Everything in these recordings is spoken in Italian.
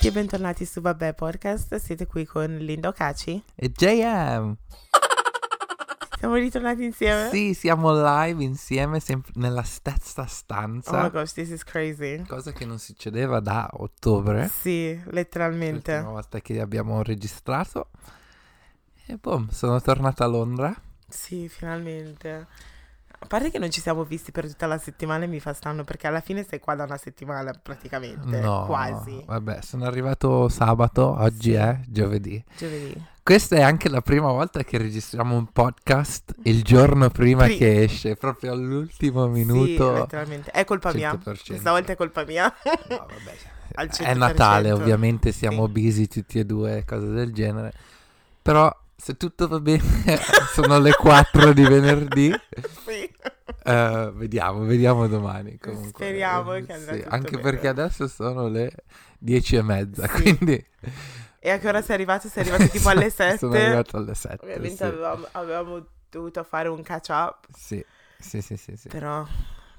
tutti e bentornati su Vabbè Podcast. Siete qui con Linda Caci. E JM! Siamo ritornati insieme? Sì, siamo live insieme, sempre nella stessa Oh stanza. my gosh, this is crazy. cosa che non succedeva da ottobre. Sì, letteralmente. L'ultima volta che abbiamo registrato. E boom, sono tornata a Londra. Sì, finalmente. A parte che non ci siamo visti per tutta la settimana e mi fa strano perché alla fine sei qua da una settimana praticamente. No, Quasi. Vabbè, sono arrivato sabato, oggi Sì. è giovedì. Giovedì. Questa è anche la prima volta che registriamo un podcast il giorno prima Pri- che esce, proprio all'ultimo Sì, minuto. letteralmente. È colpa mia. 100%. Questa volta è colpa mia. No, vabbè. Al È Natale, 100%. ovviamente siamo Sì. busy tutti e due, cose del genere. Però se tutto va bene, sono le 4 di venerdì. Sì. Eh, vediamo, vediamo domani. Comunque. Speriamo Eh, che andrà sì, Anche bene. perché adesso sono le 10 e mezza, Sì. quindi E a che ora sei arrivato? Sei arrivato tipo alle 7? sono arrivato alle 7. Ovviamente sì. avevamo, avevamo dovuto fare un catch up, Sì, sì, sì, sì, sì. però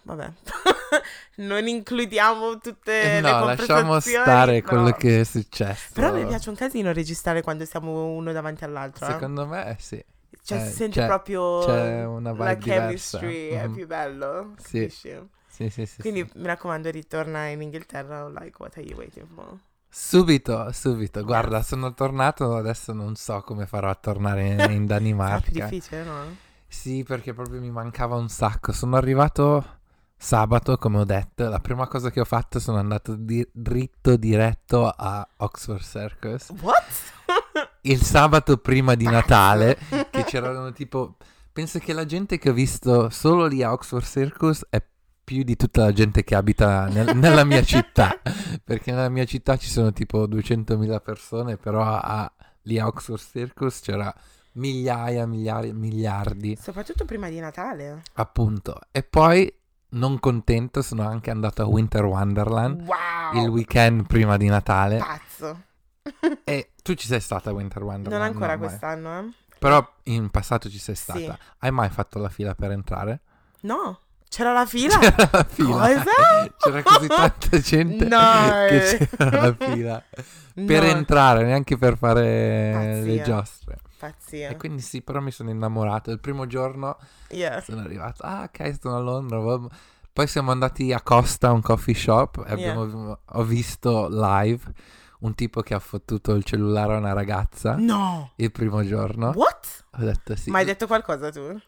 vabbè. non includiamo tutte Eh, le no, lasciamo conversazioni, stare però- quello che è successo. Però mi piace un casino registrare quando siamo uno davanti all'altro. eh. Secondo me sì. Cioè, eh, si sente c'è- proprio c'è una la vibe diversa. chemistry, è Mhm. più bello. Sì. capisci? Sì, sì, sì, Quindi sì. mi raccomando, ritorna in Inghilterra. Like, what are you waiting for? Subito, subito. Guarda, sono tornato, adesso non so come farò a tornare in, in Danimarca. difficile, no? Sì, perché proprio mi mancava un sacco. Sono arrivato sabato, come ho detto. La prima cosa che ho fatto sono andato di- dritto, diretto a Oxford Circus. What? Il sabato prima di Natale, che c'erano tipo... Penso che la gente che ho visto solo lì a Oxford Circus è più di tutta la gente che abita nel- nella mia città. Perché nella mia città ci sono tipo 200.000 persone, però a- lì a Oxford Circus c'era migliaia, migliaia, miliardi, Soprattutto prima di Natale. appunto. E poi, non contento, sono anche andato a Winter Wonderland Wow! il weekend prima di Natale. Pazzo. E tu ci sei stata a Winter Wonderland? Non ancora No, mai. quest'anno, eh? Però in passato ci sei stata. Sì. Hai mai fatto la fila per entrare? No, c'era la fila. C'era la fila. Cosa? C'era così tanta gente No. che c'era la fila. Per No, entrare, neanche per fare Pazzia. le giostre. Pazzia. E quindi sì, però mi sono innamorato. Il primo giorno Yeah. sono arrivato, ah ok, sono a Londra. Poi siamo andati a Costa, un coffee shop, e Yeah. abbiamo, ho visto live un tipo che ha fottuto il cellulare a una ragazza No. il primo giorno. What? Ho detto sì. Ma hai detto qualcosa tu?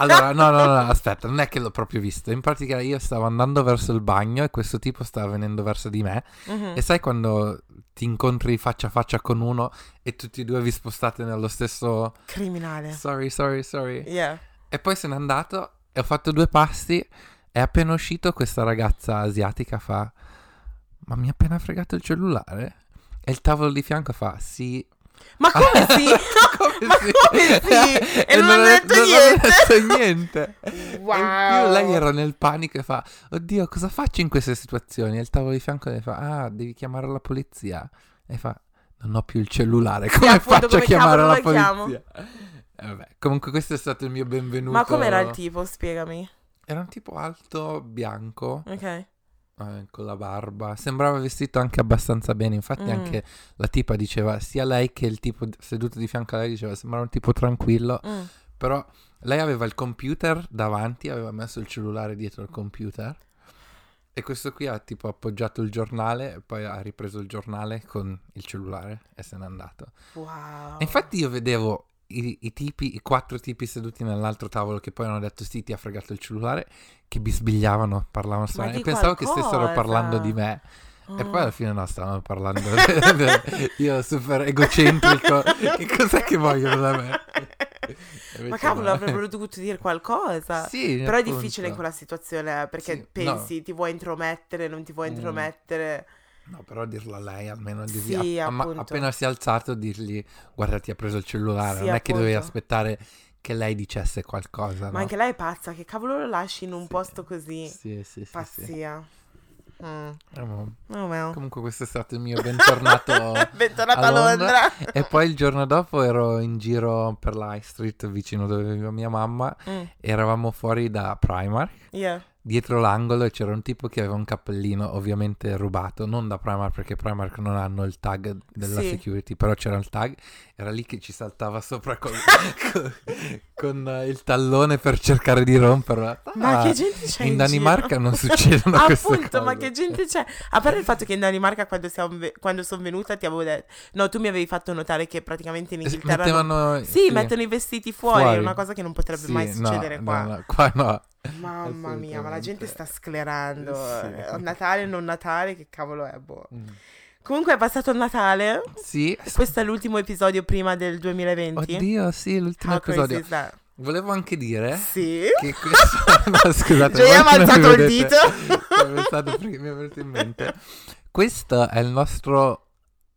Allora, no, no, no, aspetta, non è che l'ho proprio visto. In pratica io stavo andando verso il bagno e questo tipo stava venendo verso di me. Mhm. E sai quando ti incontri faccia a faccia con uno e tutti e due vi spostate nello stesso... Criminale. Sorry, sorry, sorry. Yeah. E poi se n'è andato e ho fatto due passi e appena uscito questa ragazza asiatica fa... Ma mi ha appena fregato il cellulare? E il tavolo di fianco fa... Sì. Ma come sì? Come Ma sì? come sì? E non, ha hanno detto non niente. ha detto niente. Wow. E più lei era nel panico e fa: Oddio, cosa faccio in queste situazioni? E il tavolo di fianco le fa: Ah, devi chiamare la polizia. E fa: Non ho più il cellulare. Come appunto, faccio a come chiamare cavolo la polizia? E vabbè, comunque, questo è stato il mio benvenuto. Ma com'era il tipo? Spiegami. Era un tipo alto, bianco, Ok. Eh, con la barba. Sembrava vestito anche abbastanza bene. Infatti, Mm. anche la tipa diceva: Sia lei che il tipo seduto di fianco a lei diceva: Sembrava un tipo tranquillo. Mm. Però lei aveva il computer davanti, aveva messo il cellulare dietro il computer. E questo qui ha tipo appoggiato il giornale e poi ha ripreso il giornale con il cellulare e se n'è andato. Wow. E infatti io vedevo i, i tipi, i quattro tipi seduti nell'altro tavolo che poi hanno detto sì ti ha fregato il cellulare, che bisbigliavano, parlavano strano. E pensavo che stessero qualcosa. parlando di me. E poi Oh. alla fine no, stavano parlando io super egocentrico. che cos'è che vogliono da me? Ma cavolo, no. avrebbero dovuto dire qualcosa. Sì, Però è appunto. difficile in quella situazione eh, perché Sì, pensi ti vuoi intromettere, non ti vuoi Mm. No, però dirlo a lei almeno dirgli Sì, ma- appunto. appena si è alzato dirgli guarda ti ha preso il cellulare, Sì, non è che dovevi appunto. aspettare che lei dicesse qualcosa, Ma no? anche lei è pazza, che cavolo lo lasci in un Sì. posto così? Sì, sì, sì, sì. Pazzia. Mm. Eh, Oh well. Comunque questo è stato il mio bentornato Bentornata a a Londra. Londra. e poi il giorno dopo ero in giro per la High Street vicino dove vive mia mamma Mm. eravamo fuori da Primark Yeah. Dietro l'angolo e c'era un tipo che aveva un cappellino ovviamente rubato, non da Primark perché Primark non hanno il tag della Sì. security, però c'era il tag, era lì che ci saltava sopra col- con, con, eh, il tallone per cercare di romperla. Ma Ah, che gente c'è in, in Danimarca giro? non succedono queste Appunto, ma cose. che gente c'è? A parte il fatto che in Danimarca quando, ve- quando sono venuta ti avevo detto... No, tu mi avevi fatto notare che praticamente in Inghilterra... non- mettevano, Sì, mettono i vestiti fuori, Fuori. è una cosa che non potrebbe Sì, mai no, succedere no, qua. no, qua no. Mamma mia, ma la gente sta sclerando. Sì. Eh, Natale, non Natale, che cavolo è, boh. Mm. Comunque è passato il Natale. Sì, Questo è l'ultimo episodio prima del 2020. oddio, sì, l'ultimo How crazy episodio. Volevo anche dire Sì. che questo... no, scusate. Già voi ha alzato il dito. Mi è venuto in mente. Questo è il nostro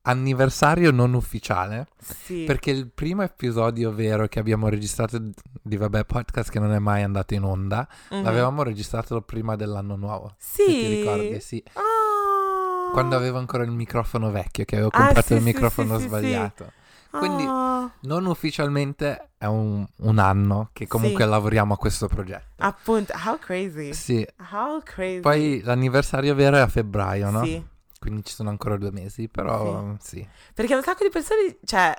anniversario non ufficiale. Sì. Perché il primo episodio vero che abbiamo registrato di Vabbè Podcast, che non è mai andato in onda, Mhm. l'avevamo registrato prima dell'anno nuovo. Sì. Se ti ricordi, sì. Ah. Quando avevo ancora il microfono vecchio, che avevo Ah, comprato sì, il microfono sbagliato. Quindi Ah, non ufficialmente è un, un anno che comunque Sì. lavoriamo a questo progetto. appunto, how crazy. Sì. How crazy. Poi l'anniversario vero è a febbraio, no? Sì. Quindi ci sono ancora due mesi, però sì. Perché un sacco di persone, cioè,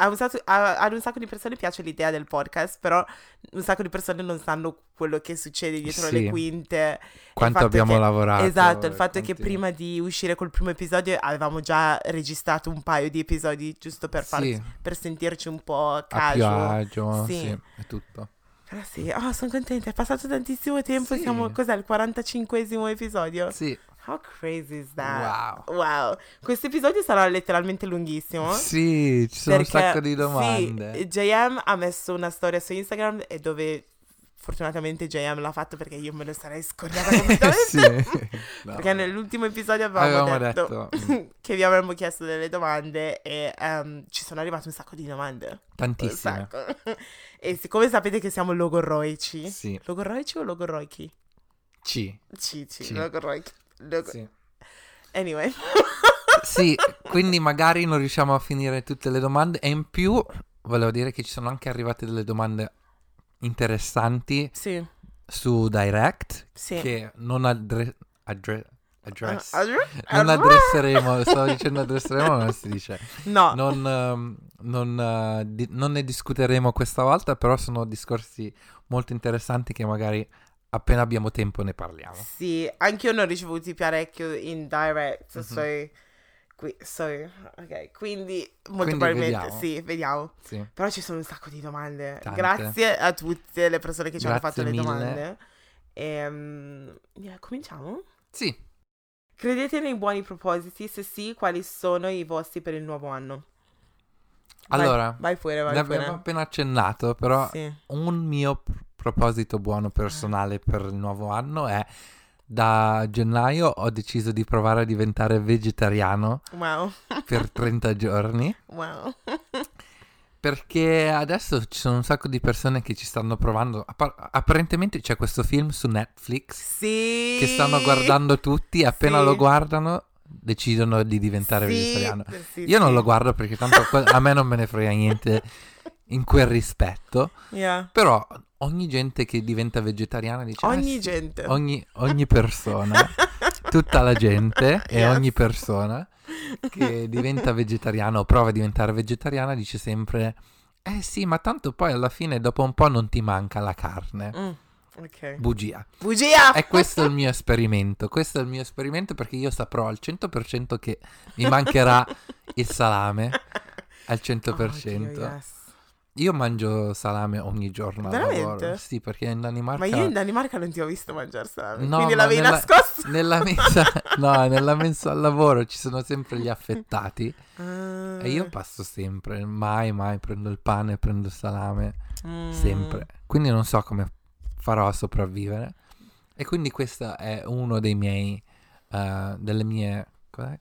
a un sacco- a- ad un sacco di persone piace l'idea del podcast, però un sacco di persone non sanno quello che succede dietro Sì. le quinte. Quanto abbiamo che- lavorato. Esatto, il fatto è che prima di uscire col primo episodio avevamo già registrato un paio di episodi giusto per, far- Sì, per sentirci un po' a casual. agio, Sì. sì, è tutto. Però sì, oh, sono contenta, è passato tantissimo tempo, Sì. siamo, cos'è, il 45esimo episodio? Sì, How crazy is that? wow. Wow, questo episodio sarà letteralmente lunghissimo. Sì, ci sono un sacco di domande. Sì, JM ha messo una storia su Instagram e dove fortunatamente JM l'ha fatto perché io me lo sarei scordata completamente. sì. No. Perché nell'ultimo episodio avevamo, Avevamo detto, detto, che vi avremmo chiesto delle domande e ehm, ci sono arrivate un sacco di domande. Tantissime. e siccome sapete che siamo logorroici, Sì. logorroici o logorroichi? C. Cici, Sì. logorroichi. Sì. Anyway, Sì, quindi magari non riusciamo a finire tutte le domande e in più volevo dire che ci sono anche arrivate delle domande interessanti sì, su Direct sì. che non addre- addre- address. Ah, ah, non ah, addresseremo, stavo dicendo addresseremo, non si dice. No, Non, ehm, non, eh, di- non ne discuteremo questa volta, però sono discorsi molto interessanti che magari appena abbiamo tempo ne parliamo. Sì, anche io ne ho ricevuti parecchio in direct, Mhm. so, qui- so, ok, quindi molto Quindi probabilmente vediamo. sì, vediamo. Sì. Però ci sono un sacco di domande. Tante. Grazie a tutte le persone che ci hanno Grazie fatto le mille. domande. Ehm, cominciamo? Sì, Credete nei buoni propositi? Se sì, quali sono i vostri per il nuovo anno? Vai- allora, vai pure, vai ne pure. abbiamo appena accennato, però Sì. un mio proposito buono personale per il nuovo anno è da gennaio ho deciso di provare a diventare vegetariano Wow, per 30 giorni wow. perché adesso ci sono un sacco di persone che ci stanno provando. Appa- apparentemente c'è questo film su Netflix Sì. che stanno guardando tutti appena Sì. lo guardano decidono di diventare Sì, vegetariano. Io non lo guardo perché tanto a me non me ne frega niente in quel rispetto. Yeah. Però ogni gente che diventa vegetariana dice "Ah, Ogni sì, gente. ogni, ogni persona, tutta la gente e Yes. ogni persona che diventa vegetariana o prova a diventare vegetariana dice sempre eh sì, ma tanto poi alla fine dopo un po' non ti manca la carne. Mm, ok. Bugia. Bugia! E questo è il mio esperimento. Questo è il mio esperimento perché io saprò al 100% che mi mancherà il salame al 100%. Oddio, yes. Io mangio salame ogni giorno Veramente? lavoro. Sì, perché in Danimarca Ma io in Danimarca non ti ho visto mangiare salame. No, quindi l'avevi nella- nascosto. nella mensa no, nella mensa al lavoro ci sono sempre gli affettati Ah, e io passo sempre, mai mai prendo il pane, prendo il salame, mm. sempre. Quindi non so come farò a sopravvivere. E quindi questo è uno dei miei eh, delle mie cos'è?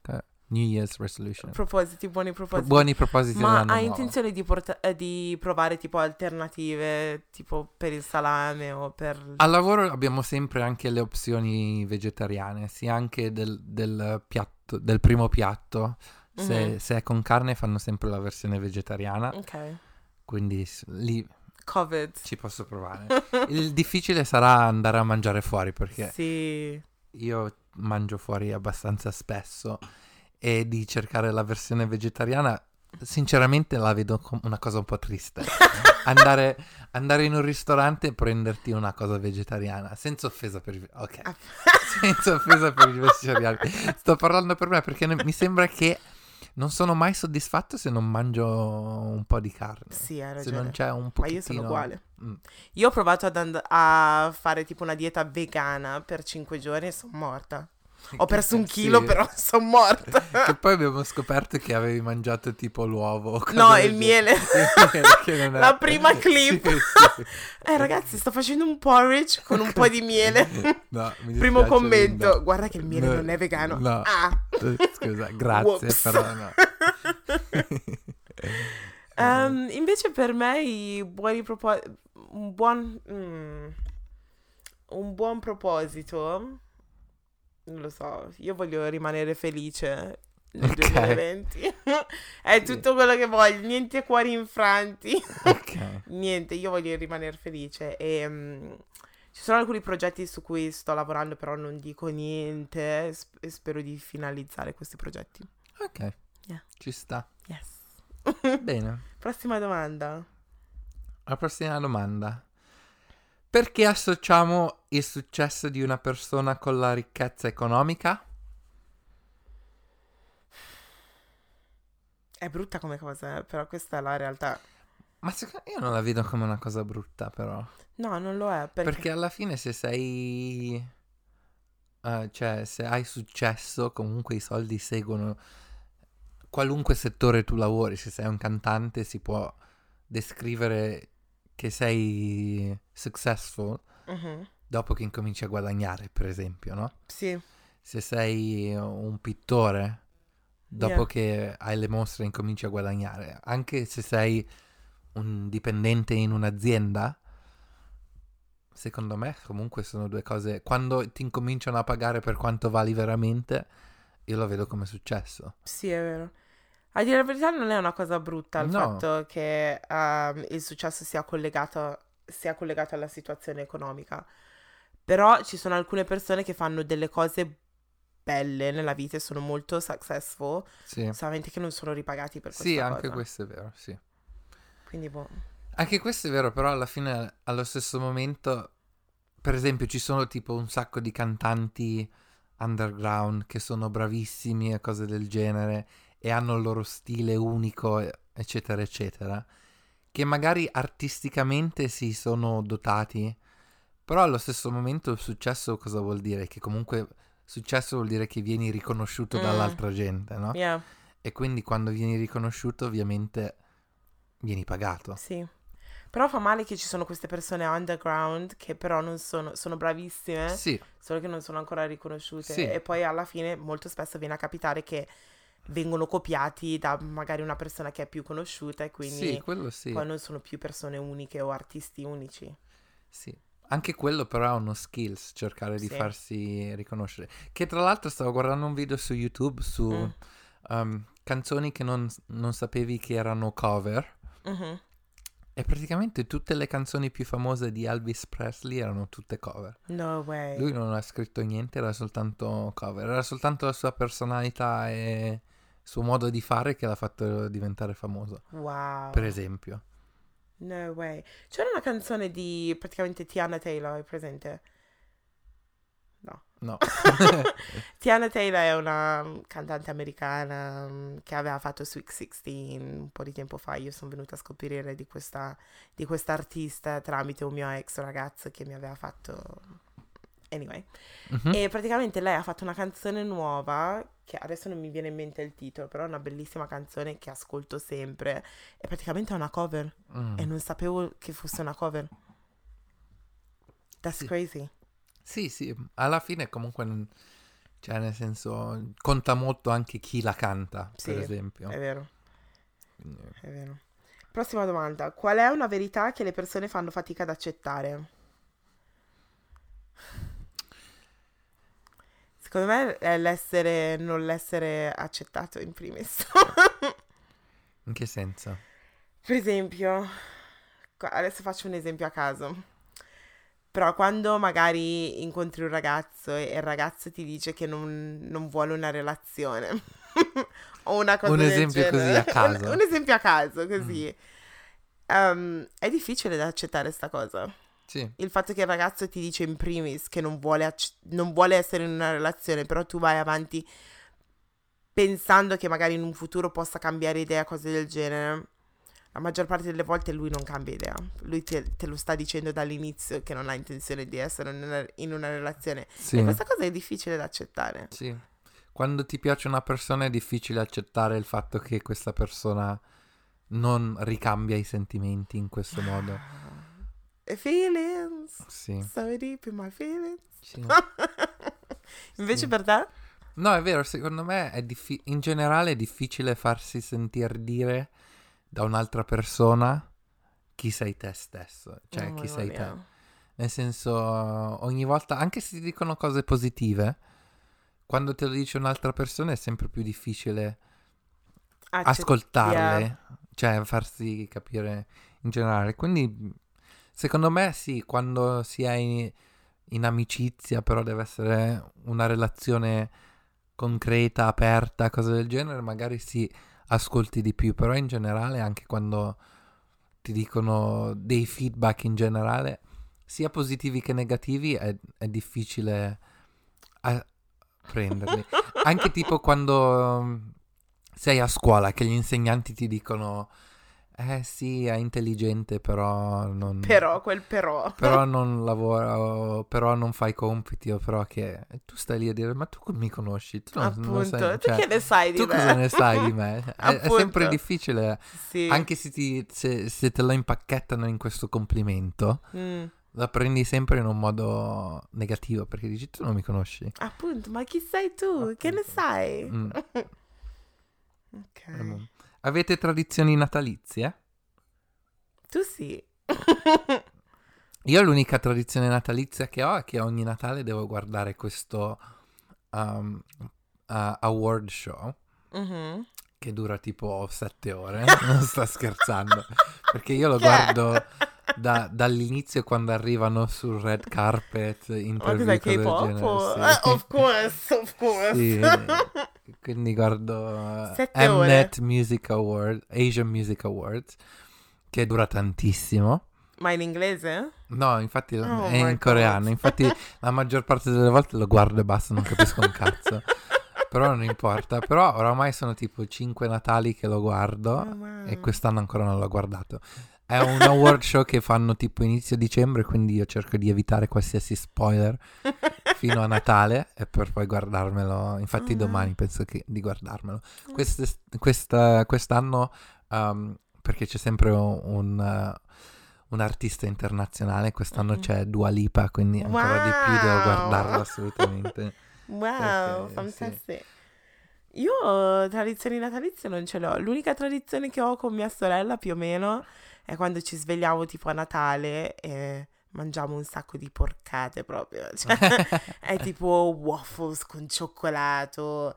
New Year's resolution. Propositi, buoni propositi. Buoni propositi Ma hai nuovo. intenzione di, porta- eh, di provare tipo alternative, tipo per il salame o per... Al lavoro abbiamo sempre anche le opzioni vegetariane, sia anche del, del piatto, del primo piatto. Se, Mhm. se è con carne fanno sempre la versione vegetariana, Ok. quindi lì Covid. Ci posso provare. Il difficile sarà andare a mangiare fuori perché Sì. io mangio fuori abbastanza spesso e di cercare la versione vegetariana, sinceramente la vedo come una cosa un po' triste. andare, andare in un ristorante e prenderti una cosa vegetariana, senza offesa per i... Ok, Ah. senza offesa per i vegetariani. Sto parlando per me perché ne- mi sembra che non sono mai soddisfatto se non mangio un po' di carne. Sì, hai se ragione. non c'è un Ma pochettino... io sono uguale. Mm. Io ho provato ad and- a fare tipo una dieta vegana per 5 giorni e sono morta. Ho perso un Sì. chilo, però sono morta. Che poi abbiamo scoperto che avevi mangiato tipo l'uovo. No, il miele. è- La prima clip. Sì, sì. Eh ragazzi, sto facendo un porridge con un po' di miele. No, Primo commento. Linda. Guarda che il miele No, non è vegano. no. Ah. Eh, Scusa, grazie, Whoops. però no. Ehm, invece per me i buoni propositi... Un buon... mm, un buon proposito... Non lo so, io voglio rimanere felice nel Ok. 2020. è tutto quello che voglio, niente cuori infranti. ok. Niente, io voglio rimanere felice e mm, ci sono alcuni progetti su cui sto lavorando, però non dico niente sp- e spero di finalizzare questi progetti. Ok. Yeah. Ci sta. Yes. Bene. Prossima domanda. La prossima domanda. Perché associamo il successo di una persona con la ricchezza economica? È brutta come cosa, eh, però questa è la realtà. Ma secondo io non la vedo come una cosa brutta, però. No, non lo è, perché... Perché alla fine se sei... eh, cioè, se hai successo, comunque i soldi seguono qualunque settore tu lavori. Se sei un cantante si può descrivere che sei successful Mhm, dopo che incominci a guadagnare, per esempio, no? Sì, Se sei un pittore, dopo Yeah. che hai le mostre incominci a guadagnare. Anche se sei un dipendente in un'azienda, secondo me comunque sono due cose... Quando ti incominciano a pagare per quanto vali veramente, io lo vedo come successo. sì, è vero. A dire la verità non è una cosa brutta il No. fatto che ehm, il successo sia collegato, sia collegato alla situazione economica. Però ci sono alcune persone che fanno delle cose belle nella vita e sono molto successful, Sì, solamente che non sono ripagati per questa sì anche cosa. questo è vero, sì. Quindi, boh. Anche questo è vero, però alla fine, allo stesso momento, per esempio, ci sono tipo un sacco di cantanti underground che sono bravissimi e cose del genere e hanno il loro stile unico, eccetera, eccetera, che magari artisticamente si sono dotati, però allo stesso momento il successo cosa vuol dire? Che comunque successo vuol dire che vieni riconosciuto Mm. dall'altra gente, no? Yeah, E quindi quando vieni riconosciuto ovviamente vieni pagato. sì. Però fa male che ci sono queste persone underground che però non sono, sono bravissime, Sì, solo che non sono ancora riconosciute. Sì. E poi alla fine molto spesso viene a capitare che vengono copiati da magari una persona che è più conosciuta e quindi sì, sì. poi non sono più persone uniche o artisti unici. Sì. Anche quello però è uno skills, cercare di Sì. farsi riconoscere. Che tra l'altro stavo guardando un video su YouTube su Mm. um, canzoni che non, non sapevi che erano cover. Mhm. E praticamente tutte le canzoni più famose di Elvis Presley erano tutte cover. No way. Lui non ha scritto niente, era soltanto cover. Era soltanto la sua personalità e suo modo di fare che l'ha fatto diventare famoso. Wow. Per esempio. No way. C'era una canzone di praticamente Tiana Taylor, hai presente? No. No. Tiana Taylor è una mm, cantante americana mm, che aveva fatto Sweet 16 un po' di tempo fa. Io sono venuta a scoprire di questa, di questa artista tramite un mio ex ragazzo che mi aveva fatto... Anyway. Mhm. E praticamente lei ha fatto una canzone nuova, che adesso non mi viene in mente il titolo, però è una bellissima canzone che ascolto sempre. E praticamente è una cover. Mm. E non sapevo che fosse una cover. That's Sì. crazy. Sì, sì, alla fine comunque, cioè nel senso, conta molto anche chi la canta, Sì, per esempio. È vero, Quindi, è vero. Prossima domanda. Qual è una verità che le persone fanno fatica ad accettare? Secondo me è l'essere, non l'essere accettato in primis. in che senso? per esempio, Adesso faccio un esempio a caso. Però quando magari incontri un ragazzo e il ragazzo ti dice che non, non vuole una relazione o una cosa Un esempio così genere. a caso. Un, un esempio a caso, così. Ehm, è difficile da accettare sta cosa. Sì, Il fatto che il ragazzo ti dice in primis che non vuole, acc- non vuole essere in una relazione, però tu vai avanti pensando che magari in un futuro possa cambiare idea, cose del genere. La maggior parte delle volte lui non cambia idea. Lui te, te lo sta dicendo dall'inizio che non ha intenzione di essere in una, in una relazione. sì, E questa cosa è difficile da accettare. sì. Quando ti piace una persona è difficile accettare il fatto che questa persona non ricambia i sentimenti in questo modo. Feelings. Sì, So deep in my feelings. sì. Invece Sì. per te? No, è vero, secondo me è diffi- in generale è difficile farsi sentire dire da un'altra persona chi sei te stesso, cioè Oh, chi sei te. mia. Nel senso, ogni volta, anche se ti dicono cose positive, quando te lo dice un'altra persona è sempre più difficile Accett- ascoltarle, yeah. cioè farsi capire in generale. Quindi, secondo me, sì, quando si è in, in amicizia, però deve essere una relazione concreta, aperta, cose del genere, magari si ascolti di più, però in generale, anche quando ti dicono dei feedback in generale, sia positivi che negativi, è, è difficile prenderli. Anche tipo quando sei a scuola che gli insegnanti ti dicono eh sì, è intelligente, però non Però, quel però. però non lavora o però non fai i compiti o però che tu stai lì a dire ma tu mi conosci? Tu non, non Appunto, sai, tu cioè, che ne sai di tu me? cosa ne sai di me? È, è sempre Appunto. difficile, Sì. anche se, ti, se, se te lo impacchettano in questo complimento, Mm. la prendi sempre in un modo negativo perché dici tu non mi conosci. Appunto, ma chi sei tu? Che ne Appunto. sai? Mm. Ok. Avete tradizioni natalizie? Tu sì. Io l'unica tradizione natalizia che ho è che ogni Natale devo guardare questo um, uh, award show Mhm. che dura tipo sette ore, non sto scherzando, perché io lo Che è? guardo da- dall'inizio quando arrivano sul red carpet, cose del genere, sì. Eh, of course, of course. Sì, quindi guardo Sette ore. Mnet Music Award, Asian Music Awards, che dura tantissimo. Ma in inglese? No, infatti Oh è in coreano, God. infatti la maggior parte delle volte lo guardo e basta, non capisco un cazzo. Però non importa, però oramai sono tipo 5 Natali che lo guardo Oh, e quest'anno ancora non l'ho guardato. È un award show che fanno tipo inizio dicembre, quindi io cerco di evitare qualsiasi spoiler fino a Natale e per poi guardarmelo. Infatti wow. domani penso che- di guardarmelo. Mm. Quest- questa- quest'anno, um, perché c'è sempre un, un, uh, un artista internazionale, quest'anno Mhm. c'è Dua Lipa, quindi ancora di più devo Wow. guardarlo assolutamente. Wow, Perché, fantastico. Io tradizioni natalizie non ce l'ho. L'unica tradizione che ho con mia sorella più o meno è quando ci svegliamo tipo a Natale e mangiamo un sacco di porcate proprio. Cioè, è tipo waffles con cioccolato.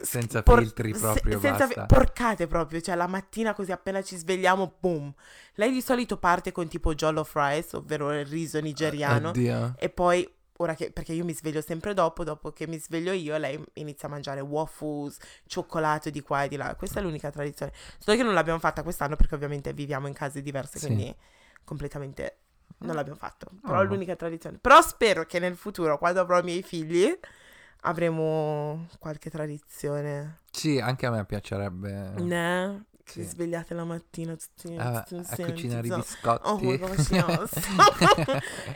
Senza Por- filtri se- proprio, senza basta. fi- porcate proprio, cioè la mattina così appena ci svegliamo, boom. Lei di solito parte con tipo jollof rice, ovvero il riso nigeriano. Oddio. E poi, ora che, perché io mi sveglio sempre dopo, dopo che mi sveglio io, lei inizia a mangiare waffles, cioccolato di qua e di là. Questa è l'unica tradizione. Solo che non l'abbiamo fatta quest'anno perché ovviamente viviamo in case diverse, Sì. quindi completamente non l'abbiamo fatto. Però Oh. è l'unica tradizione. Però spero che nel futuro, quando avrò i miei figli, avremo qualche tradizione. Sì, anche a me piacerebbe Ne? Sì. svegliate la mattina tutti, a, tutti a cucinare i biscotti. Oh my gosh, yes.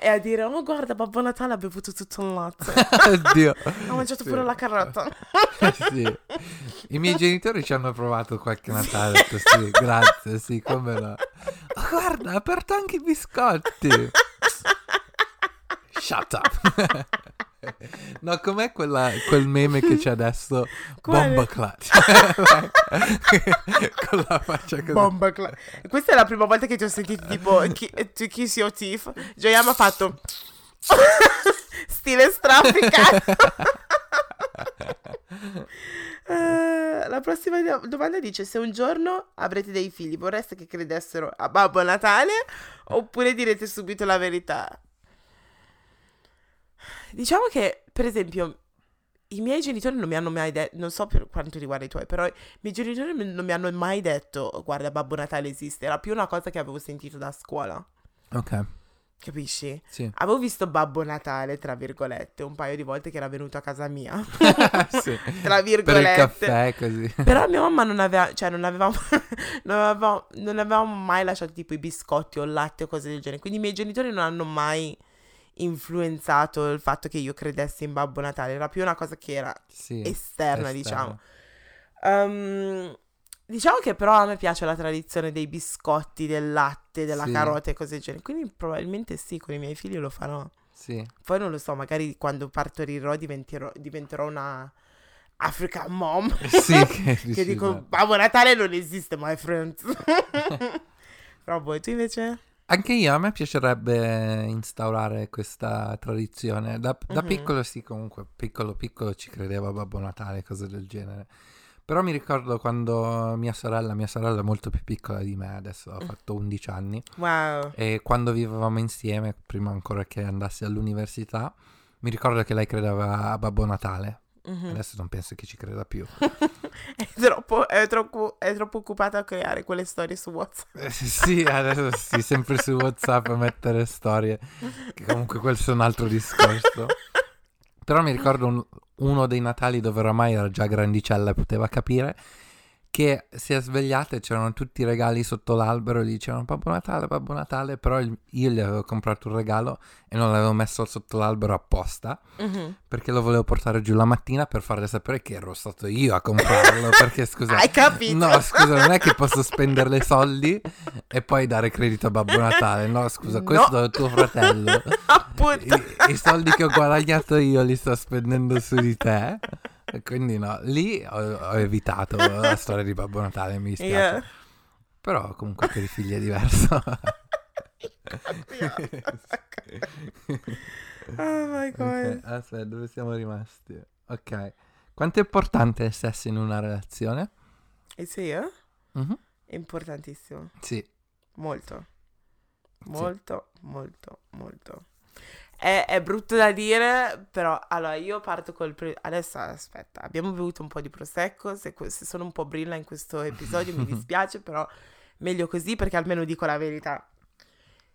e a dire, oh guarda, Babbo Natale ha bevuto tutto il latte. Oddio. Ha mangiato Sì. pure la carota. sì. I miei genitori ci hanno provato qualche Natale. sì, grazie, sì, come no. Guarda, ha aperto anche i biscotti. Shut up. No, com'è quella, quel meme che c'è adesso? Quale? Bomba clutch. Con la faccia così. Bomba cla- Questa è la prima volta che ti ho sentito tipo chi- to kiss your teeth. Joyama ha fatto stile strafficato. Eh, la prossima do- domanda domanda dice se un giorno avrete dei figli vorreste che credessero a Babbo Natale oppure direte subito la verità? Diciamo che, per esempio, i miei genitori non mi hanno mai detto, non so per quanto riguarda i tuoi, però i miei genitori non mi hanno mai detto, guarda, Babbo Natale esiste, era più una cosa che avevo sentito da scuola. Ok, Capisci? sì. Avevo visto Babbo Natale, tra virgolette, un paio di volte che era venuto a casa mia. Sì. tra Per il virgolette. caffè così. Però mia mamma non aveva, cioè non avevamo, non avevamo, non avevamo mai lasciato tipo i biscotti o il latte o cose del genere. Quindi i miei genitori non hanno mai influenzato il fatto che io credessi in Babbo Natale. Era più una cosa che era Sì. esterna, esterno. diciamo. Ehm, diciamo che però a me piace la tradizione dei biscotti, del latte, della Sì. carota e cose del genere. Quindi probabilmente sì, con i miei figli lo farò. Sì. Poi non lo so, magari quando partorirò diventerò, diventerò una African mom. Sì, che, che dico, no. Babbo Natale non esiste, my friends. Però voi, tu invece? Anche io, a me piacerebbe instaurare questa tradizione. Da, da Mhm. piccolo sì, comunque, piccolo piccolo ci credevo a Babbo Natale, cose del genere. Però mi ricordo quando mia sorella, mia sorella è molto più piccola di me, adesso ha Mm. fatto 11 anni, Wow. e quando vivevamo insieme, prima ancora che andassi all'università, mi ricordo che lei credeva a Babbo Natale. Mhm. Adesso non penso che ci creda più. è, troppo, è, troppo, è troppo occupata a creare quelle storie su WhatsApp. Eh, sì, adesso sì, sempre su WhatsApp a mettere storie, che comunque questo è un altro discorso. Però mi ricordo un- uno dei Natali dove oramai era già grandicella e poteva capire che si è svegliata e c'erano tutti i regali sotto l'albero e gli dicevano Babbo Natale, Babbo Natale, però io gli avevo comprato un regalo e non l'avevo messo sotto l'albero apposta Mhm. perché lo volevo portare giù la mattina per farle sapere che ero stato io a comprarlo perché scusa Hai capito? No, scusa, non è che posso spendere le soldi e poi dare credito a Babbo Natale. No, scusa, No. questo è tuo fratello. Appunto. I, I soldi che ho guadagnato io li sto spendendo su di te. Quindi no, lì ho, ho evitato la storia di Babbo Natale, mi dispiace. Yeah. Però comunque per i figli è diverso. Oh my god. Ok, aspetta, dove siamo rimasti? Ok. Quanto è importante il sesso in una relazione? E se io? Mhm. Importantissimo. Sì. Molto. Molto, molto, molto. È, è brutto da dire, però allora io parto col... pre- Adesso aspetta, abbiamo bevuto un po' di prosecco, se, se sono un po' brilla in questo episodio mi dispiace, però meglio così perché almeno dico la verità.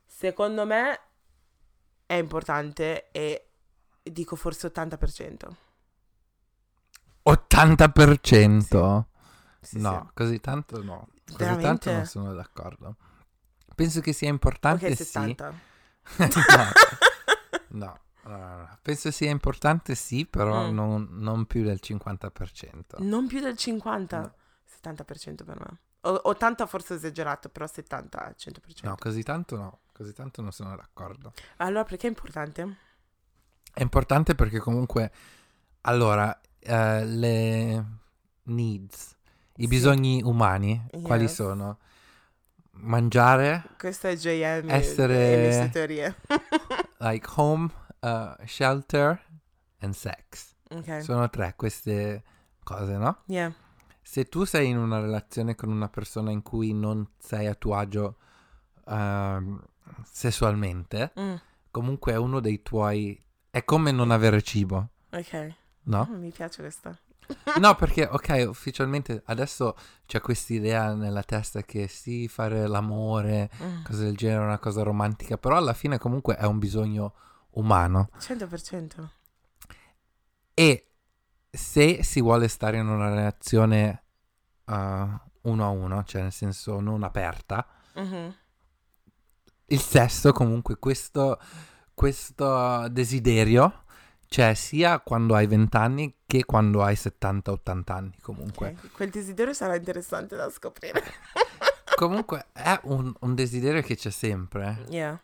Secondo me è importante e dico forse 80%. 80%? Sì, no, così tanto no. sì. Così tanto Veramente? non sono d'accordo. Penso che sia importante, Ok, sì. 70. no. No, no, no. Penso sia importante, sì, però Mm. non, non più del 50%. Non più del 50, No. 70% per me. O- 80 forse esagerato, però 70, 100%. No, così tanto no. Così tanto non sono d'accordo. Allora, perché è importante? È importante perché comunque, allora, eh, le needs, i Sì. bisogni umani, quali Yes. sono? Mangiare, Questo è JM Essere- e le sue teorie. like home, uh, shelter and sex. ok. Sono tre queste cose, no? Yeah. Se tu sei in una relazione con una persona in cui non sei a tuo agio ehm, sessualmente, Mm, comunque è uno dei tuoi... È come non avere cibo, ok. no? Oh, mi piace questa. No, perché, ok, ufficialmente adesso c'è quest'idea nella testa che sì, fare l'amore, Mm, cose del genere, è una cosa romantica, però alla fine comunque è un bisogno umano. 100%. E se si vuole stare in una relazione uh, uno a uno, cioè nel senso non aperta, Mhm. il sesso comunque questo, questo desiderio c'è sia quando hai 20 anni che quando hai 70-80 anni comunque. Ok, Quel desiderio sarà interessante da scoprire. Comunque è un, un desiderio che c'è sempre. Yeah.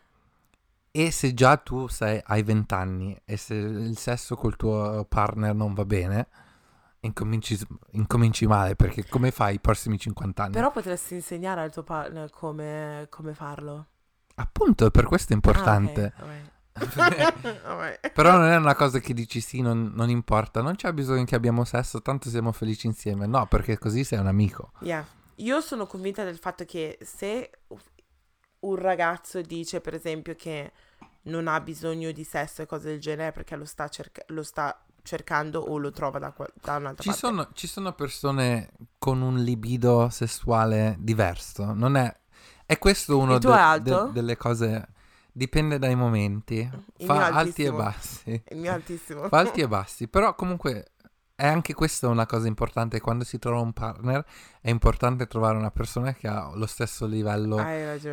E se già tu sei, hai 20 anni e se il sesso col tuo partner non va bene, incominci, incominci male perché come fai i prossimi 50 anni? Però potresti insegnare al tuo partner come, come farlo. Appunto, per questo è importante. Ah, ok, alright. Però non è una cosa che dici sì, non, non importa, non c'è bisogno che abbiamo sesso, tanto siamo felici insieme. No, perché così sei un amico. Yeah. Io sono convinta del fatto che se un ragazzo dice, per esempio, che non ha bisogno di sesso e cose del genere perché lo sta, cerca- lo sta cercando o lo trova da, qua- da un'altra Ci parte. sono, ci sono persone con un libido sessuale diverso, non è... È questo uno de- de- delle cose... Dipende dai momenti. Il Fa alti e bassi. Il mio altissimo. Fa alti e bassi. Però comunque è anche questa una cosa importante. Quando si trova un partner è importante trovare una persona che ha lo stesso livello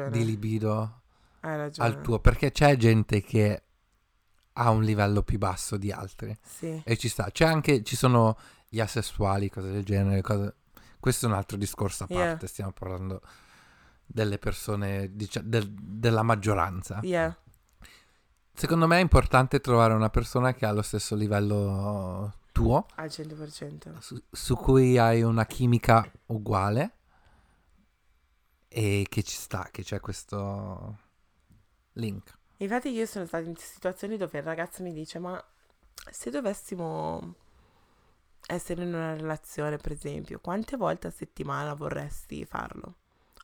di libido al tuo. Perché c'è gente che ha un livello più basso di altri. Sì. E ci sta. C'è anche, ci sono gli asessuali, cose del genere. Cose... Questo è un altro discorso a Yeah. parte. Stiamo parlando delle persone, dicia- del- della maggioranza. Yeah. Secondo me è importante trovare una persona che ha lo stesso livello tuo, Al 100%. su, su cui hai una chimica uguale e che ci sta, che c'è questo link. Infatti io sono stata in situazioni dove il ragazzo mi dice, ma se dovessimo essere in una relazione, per esempio, quante volte a settimana vorresti farlo?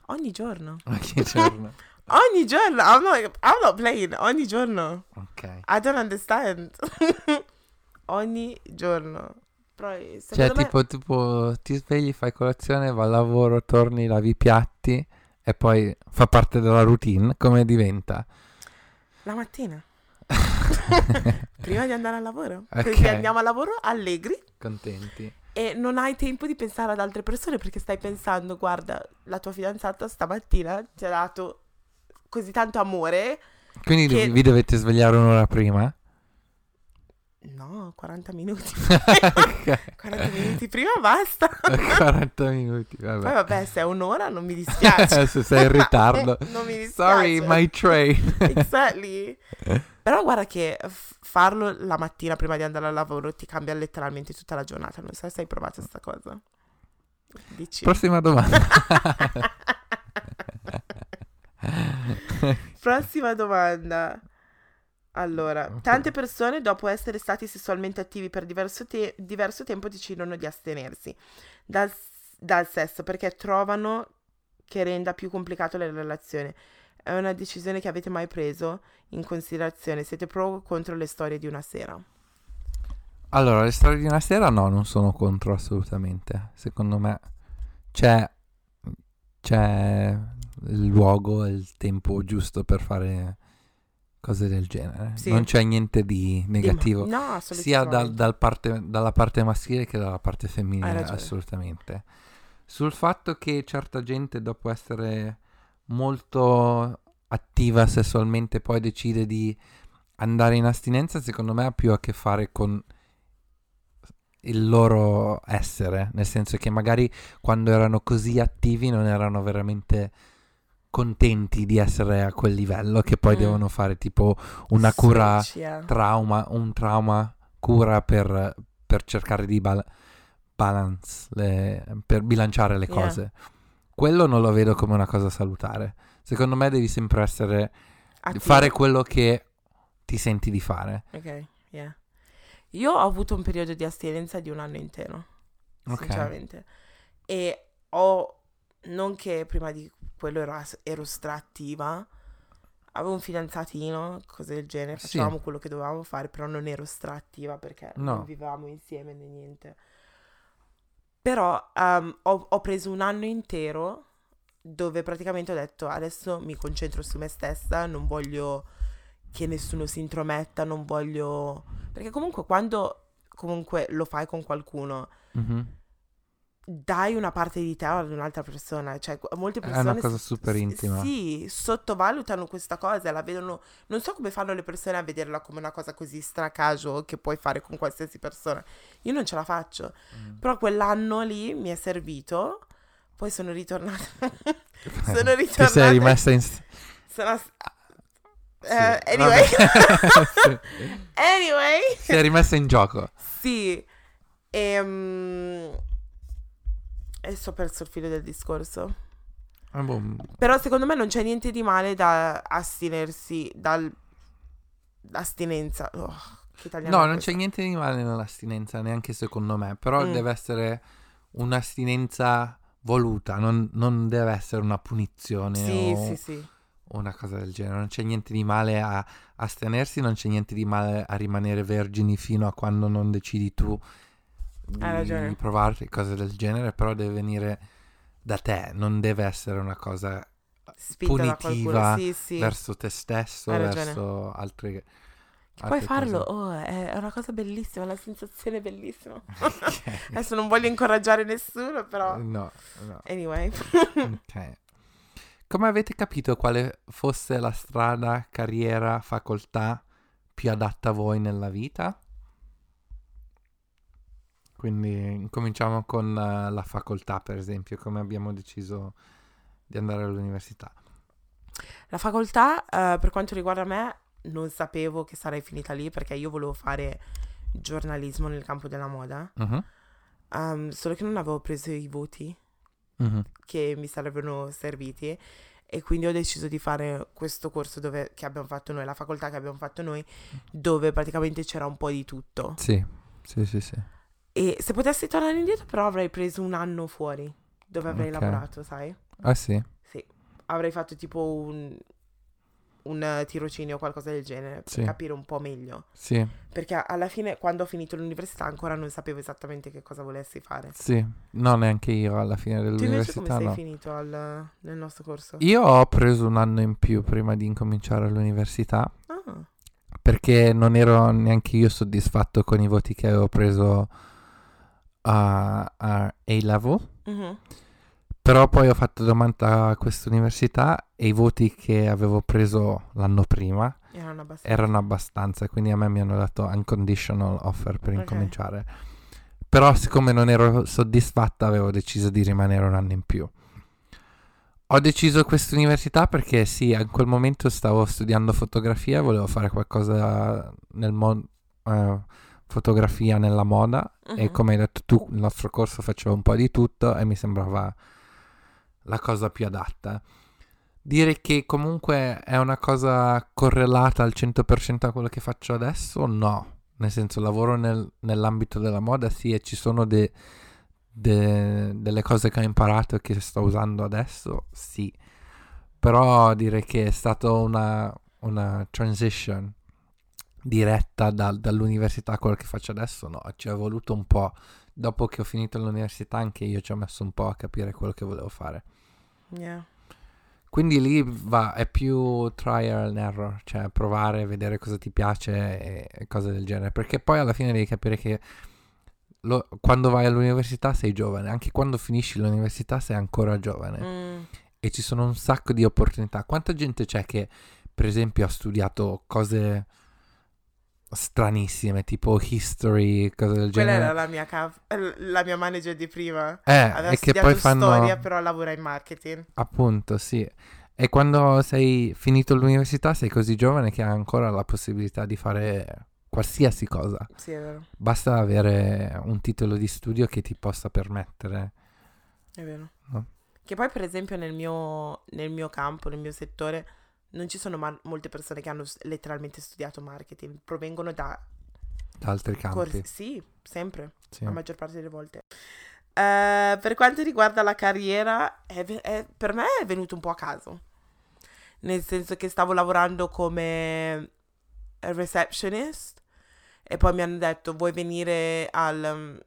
Ogni giorno. Ogni giorno. Ogni giorno. I'm not, I'm not playing. Ogni giorno. ok. I don't understand. Ogni giorno. Però eh, Cioè, me... tipo, tipo, ti svegli, fai colazione, vai al lavoro, torni, lavi i piatti e poi fa parte della routine. Come diventa? La mattina. Prima di andare al lavoro. Ok. Così andiamo al lavoro allegri Contenti. E non hai tempo di pensare ad altre persone perché stai pensando, guarda, la tua fidanzata stamattina ti ha dato così tanto amore. Quindi Che- vi dovete svegliare un'ora prima? No, 40 minuti. ok. 40 minuti prima basta. 40 minuti, Poi vabbè. vabbè, se è un'ora non mi dispiace. Se sei in ritardo. non mi dispiace. Sorry, my train. Exactly. Però guarda che farlo la mattina prima di andare al lavoro ti cambia letteralmente tutta la giornata. Non so se hai provato questa cosa. Dici. Prossima domanda. Prossima domanda. Allora, tante persone dopo essere stati sessualmente attivi per diverso, te- diverso tempo decidono di astenersi dal, dal sesso perché trovano che renda più complicato la relazione. È una decisione che avete mai preso in considerazione? Siete pro o contro le storie di una sera? Allora, le storie di una sera no, non sono contro assolutamente. Secondo me c'è, c'è il luogo e il tempo giusto per fare cose del genere. Sì. Non c'è niente di negativo. No, sia dal, dal parte- dalla parte maschile che dalla parte femminile, assolutamente. Sul fatto che certa gente dopo essere molto attiva sessualmente poi decide di andare in astinenza, secondo me ha più a che fare con il loro essere, nel senso che magari quando erano così attivi non erano veramente contenti di essere a quel livello che poi Mm. devono fare tipo una cura Switch, yeah. trauma, un trauma, cura per, per cercare di bal- balance, le- per bilanciare le Yeah. cose. Quello non lo vedo come una cosa salutare. Secondo me devi sempre essere, Attivo. fare quello che ti senti di fare. Ok, yeah. Io ho avuto un periodo di astinenza di un anno intero, Ok. sinceramente. E ho, non che prima di quello ero, ero straattiva, avevo un fidanzatino, cose del genere, Sì. facevamo quello che dovevamo fare, però non ero straattiva perché No. non vivevamo insieme né niente. Però ehm, ho, ho preso un anno intero dove praticamente ho detto adesso mi concentro su me stessa, non voglio che nessuno si intrometta, non voglio... Perché comunque quando comunque lo fai con qualcuno, Mhm. Dai una parte di te ad un'altra persona, cioè molte È persone... una cosa super s- intima. Sì, sottovalutano questa cosa, la vedono... Non so come fanno le persone a vederla come una cosa così stracasual che puoi fare con qualsiasi persona. Io non ce la faccio. Mm. Però quell'anno lì mi è servito, poi sono ritornata... sono Ti ritornata... sei rimessa in... sono- sì, Eh, anyway. Sì. anyway... Si è rimessa in gioco. Sì, ehm, e so perso il filo del discorso. Ah, boh, Però secondo me non c'è niente di male da astenersi dal, Astinenza. Oh, No, non c'è niente di male nell'astinenza, neanche secondo me, però Mm. deve essere un'astinenza voluta, non, non deve essere una punizione Sì, o sì, sì. una cosa del genere. Non c'è niente di male a astenersi, non c'è niente di male a rimanere vergini fino a quando non decidi tu Ragione. di provare cose del genere, però deve venire da te, non deve essere una cosa Spinta da Punitiva. Sì, sì. verso te stesso, verso altre puoi farlo, oh, è una cosa bellissima, una sensazione bellissima. Ok. Adesso non voglio incoraggiare nessuno, però. No, no. Anyway. Ok. Come avete capito quale fosse la strada, carriera, facoltà più adatta a voi nella vita? Quindi cominciamo con eh, la facoltà, per esempio, come abbiamo deciso di andare all'università. La facoltà, eh, per quanto riguarda me, non sapevo che sarei finita lì perché io volevo fare giornalismo nel campo della moda, Mhm, um, solo che non avevo preso i voti mhm, che mi sarebbero serviti e quindi ho deciso di fare questo corso dove, che abbiamo fatto noi, la facoltà che abbiamo fatto noi, dove praticamente c'era un po' di tutto. Sì, sì, sì, sì. E se potessi tornare indietro, però avrei preso un anno fuori dove avrei Ok. lavorato, sai? Ah sì? Sì, avrei fatto tipo un, un tirocinio o qualcosa del genere per Sì. capire un po' meglio. Sì, Perché alla fine, quando ho finito l'università, ancora non sapevo esattamente che cosa volessi fare. sì. No, neanche io alla fine Tu invece come dell'università sei no. finito al- nel nostro corso? Io ho preso un anno in più prima di incominciare l'università Ah, perché non ero neanche io soddisfatto con i voti che avevo preso a, a A-level. mhm. Però poi ho fatto domanda a questa università e i voti che avevo preso l'anno prima erano abbastanza. erano abbastanza, quindi a me mi hanno dato unconditional offer per Ok. incominciare. Però siccome non ero soddisfatta avevo deciso di rimanere un anno in più. Ho deciso questa università perché sì, in quel momento stavo studiando fotografia, volevo fare qualcosa nel mondo fotografia nella moda e Mhm. come hai detto tu, il nostro corso faceva un po' di tutto e mi sembrava la cosa più adatta. Dire che comunque è una cosa correlata al 100% a quello che faccio adesso, no. Nel senso, lavoro nel- nell'ambito della moda, sì, e ci sono de- de- delle cose che ho imparato e che sto usando adesso, sì. Però dire che è stata una, una transition diretta dal- dall'università quello che faccio adesso, no. Ci è voluto un po'. Dopo che ho finito l'università, anche io ci ho messo un po' a capire quello che volevo fare. Yeah. Quindi lì va, è più trial and error, cioè provare, vedere cosa ti piace e, e cose del genere. Perché poi alla fine devi capire che lo- quando vai all'università sei giovane, anche quando finisci l'università sei ancora giovane Mm, e ci sono un sacco di opportunità. Quanta gente c'è che, per esempio, ha studiato cose stranissime, tipo history, cose del Quella genere? era la mia, cap- la mia manager di prima. Eh, Aveva e che poi fanno... storia, però lavora in marketing. Appunto, sì. E quando sei finito l'università sei così giovane che hai ancora la possibilità di fare qualsiasi cosa. Sì, è vero, Basta avere un titolo di studio che ti possa permettere. è vero. No. Che poi, per esempio, nel mio, nel mio campo, nel mio settore, non ci sono ma- molte persone che hanno s- letteralmente studiato marketing. Provengono da Da altri campi. corsi. Sì, sempre. Sì. la maggior parte delle volte. Eh, per quanto riguarda la carriera, è è- per me è venuto un po' a caso. Nel senso che stavo lavorando come receptionist e poi mi hanno detto vuoi venire al, um,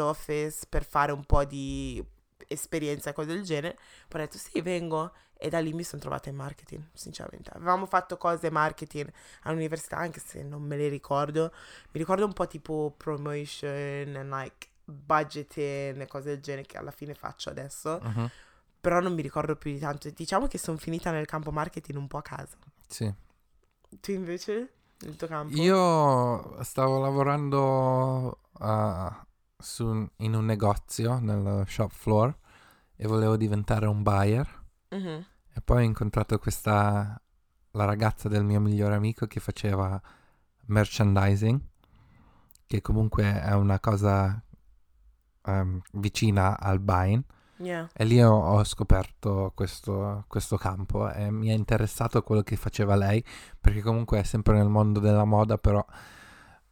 office per fare un po' di esperienza e cose del genere. Poi ho detto sì, vengo. E da lì mi sono trovata in marketing, sinceramente. Avevamo fatto cose marketing all'università, anche se non me le ricordo. Mi ricordo un po' tipo promotion like budgeting e cose del genere che alla fine faccio adesso. Mhm. Però non mi ricordo più di tanto. Diciamo che sono finita nel campo marketing un po' a caso. Sì. Tu invece? Nel tuo campo? Io stavo lavorando ah, su- in un negozio nel shop floor e volevo diventare un buyer. Mhm. E poi ho incontrato questa, la ragazza del mio migliore amico che faceva merchandising, che comunque è una cosa ehm, vicina al buying, Yeah. E lì ho, ho scoperto questo, questo campo e mi è interessato quello che faceva lei, perché comunque è sempre nel mondo della moda, però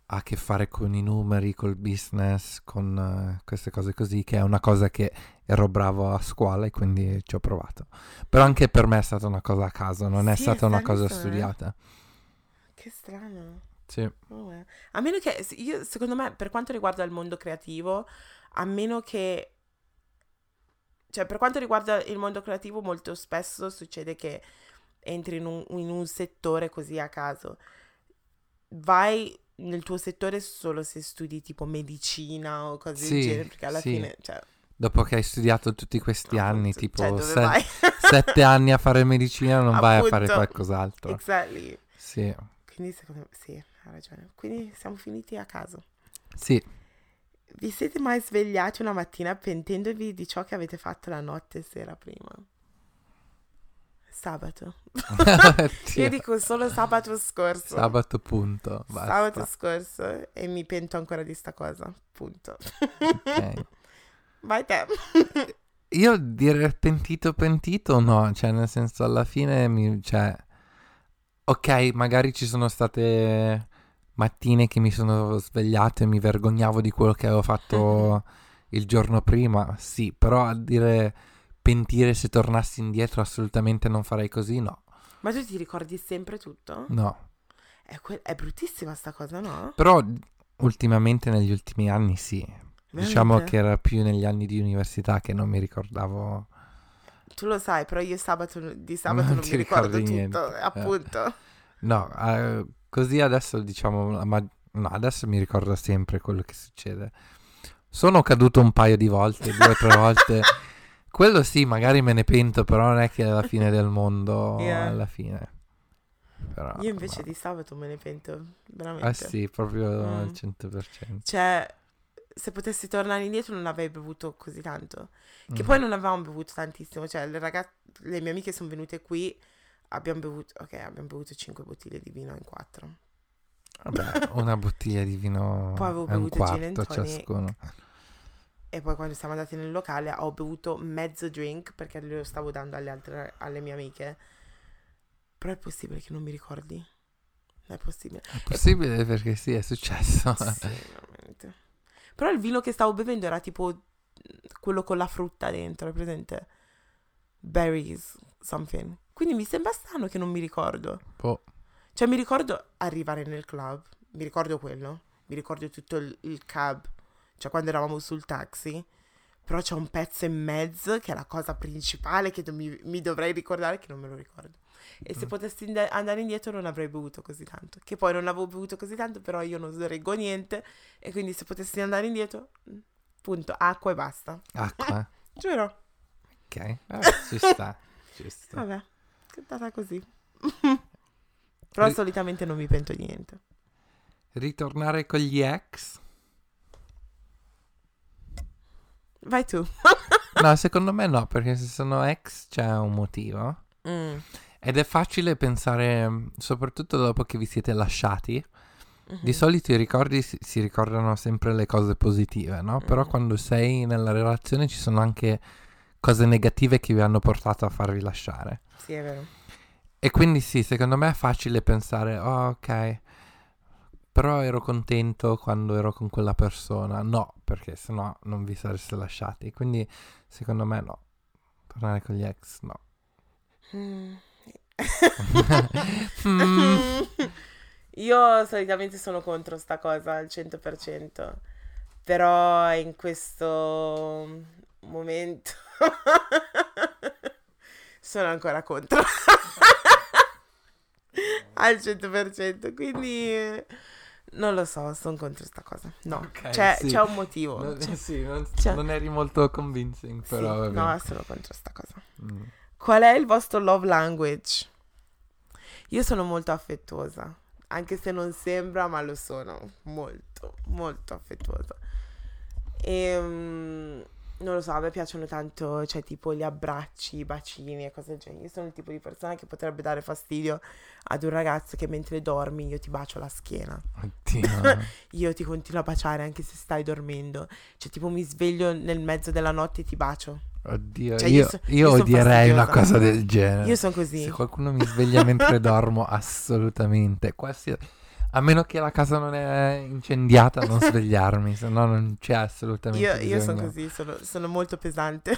ha a che fare con i numeri, col business, con eh, queste cose così, che è una cosa che ero bravo a scuola e quindi ci ho provato. Però anche per me è stata una cosa a caso, non è Sì, è stata una cosa eh. studiata. Che strano. Sì. Oh, eh. A meno che, io, secondo me, per quanto riguarda il mondo creativo, a meno che, cioè, per quanto riguarda il mondo creativo, molto spesso succede che entri in un, in un settore così a caso. Vai nel tuo settore solo se studi tipo medicina o cose Sì, del genere, perché alla sì. fine, cioè, Dopo che hai studiato tutti questi anni, appunto, tipo cioè, se- sette anni a fare medicina, non vai a fare qualcos'altro. Exactly. Sì, Quindi secondo me, sì, ha ragione. Quindi siamo finiti a caso. sì. Vi siete mai svegliati una mattina pentendovi di ciò che avete fatto la notte e sera prima? Sabato. Io dico solo sabato scorso. Sabato punto. Sabato Basta. scorso e mi pento ancora di sta cosa. Punto. Ok. Vai te. Io dire pentito pentito no, cioè nel senso alla fine mi, cioè, ok, magari ci sono state mattine che mi sono svegliato e mi vergognavo di quello che avevo fatto il giorno prima, sì, però a dire pentire se tornassi indietro assolutamente non farei così, no, Ma tu ti ricordi sempre tutto? no. È, que- è bruttissima sta cosa, no? Però ultimamente negli ultimi anni sì, diciamo Veramente? che era più negli anni di università che non mi ricordavo Tu lo sai, però io sabato, di sabato Non non, mi ricordo tutto, niente, eh. appunto. No, eh, così adesso diciamo, ma- no, adesso mi ricordo sempre quello che succede. Sono caduto un paio di volte, due o tre volte. Quello sì, magari me ne pento, però non è che è la fine del mondo Yeah. alla fine. Però, Io invece no. di sabato me ne pento, veramente. Ah sì, proprio al Mm. 100%. Cioè, se potessi tornare indietro non avrei bevuto così tanto. Che Mm. poi non avevamo bevuto tantissimo. Cioè, le ragazze, le mie amiche sono venute qui, abbiamo bevuto, ok, abbiamo bevuto 5 bottiglie di vino in 4. Vabbè, una bottiglia di vino Poi avevo bevuto gin ciascuno. E poi quando siamo andati nel locale ho bevuto mezzo drink perché lo stavo dando alle altre, alle mie amiche. Però è possibile che non mi ricordi? Non è possibile. È possibile perché sì, è successo. Sì. Però il vino che stavo bevendo era tipo quello con la frutta dentro, è presente? Berries, something. Quindi mi sembra strano che non mi ricordo. Boh. Cioè mi ricordo arrivare nel club, mi ricordo quello, mi ricordo tutto il, il cab, cioè quando eravamo sul taxi, però c'è un pezzo in mezzo che è la cosa principale che do- mi, mi dovrei ricordare che non me lo ricordo. E se Mm. potessi ind- andare indietro non avrei bevuto così tanto, che poi non avevo bevuto così tanto, però io non reggo niente e quindi se potessi andare indietro, mm, punto, acqua e basta. Acqua. Giuro, Ok, eh, ci sta. Ci sta. vabbè, è andata così. però Ri- solitamente non mi pento di niente. Ritornare con gli ex? Vai tu. No, secondo me no, perché se sono ex c'è un motivo. Mm. Ed è facile pensare, mh, soprattutto dopo che vi siete lasciati, Mhm. di solito i ricordi si, si ricordano sempre le cose positive, no? Però Mm. quando sei nella relazione ci sono anche cose negative che vi hanno portato a farvi lasciare. Sì, è vero. E quindi sì, secondo me è facile pensare, oh ok, però ero contento quando ero con quella persona. No, perché sennò non vi sareste lasciati. Quindi secondo me no. Tornare con gli ex, no. Mm. Mm. Io solitamente sono contro sta cosa al 100%, però in questo momento sono ancora contro al 100%, quindi non lo so, sono contro sta cosa. No, Ok, c'è, sì. c'è un motivo. Non, C'è- sì, non, cioè- non eri molto convincing, sì, però va no, sono contro sta cosa. Mm. Qual è il vostro love language? Io sono molto affettuosa, anche se non sembra, ma lo sono. Molto, molto affettuosa. E mm, non lo so, a me piacciono tanto, cioè tipo gli abbracci, i bacini e cose del genere. Io sono il tipo di persona che potrebbe dare fastidio ad un ragazzo che mentre dormi io ti bacio la schiena. Oddio. Io ti continuo a baciare anche se stai dormendo. Cioè tipo mi sveglio nel mezzo della notte e ti bacio. Oddio, Cioè, io io, so- io io odierei una cosa del genere. Io sono così. Se qualcuno mi sveglia mentre dormo, assolutamente. Qualsiasi... A meno che la casa non è incendiata, non svegliarmi, se no non c'è assolutamente Io, io sono bisogno. così, sono, sono molto pesante.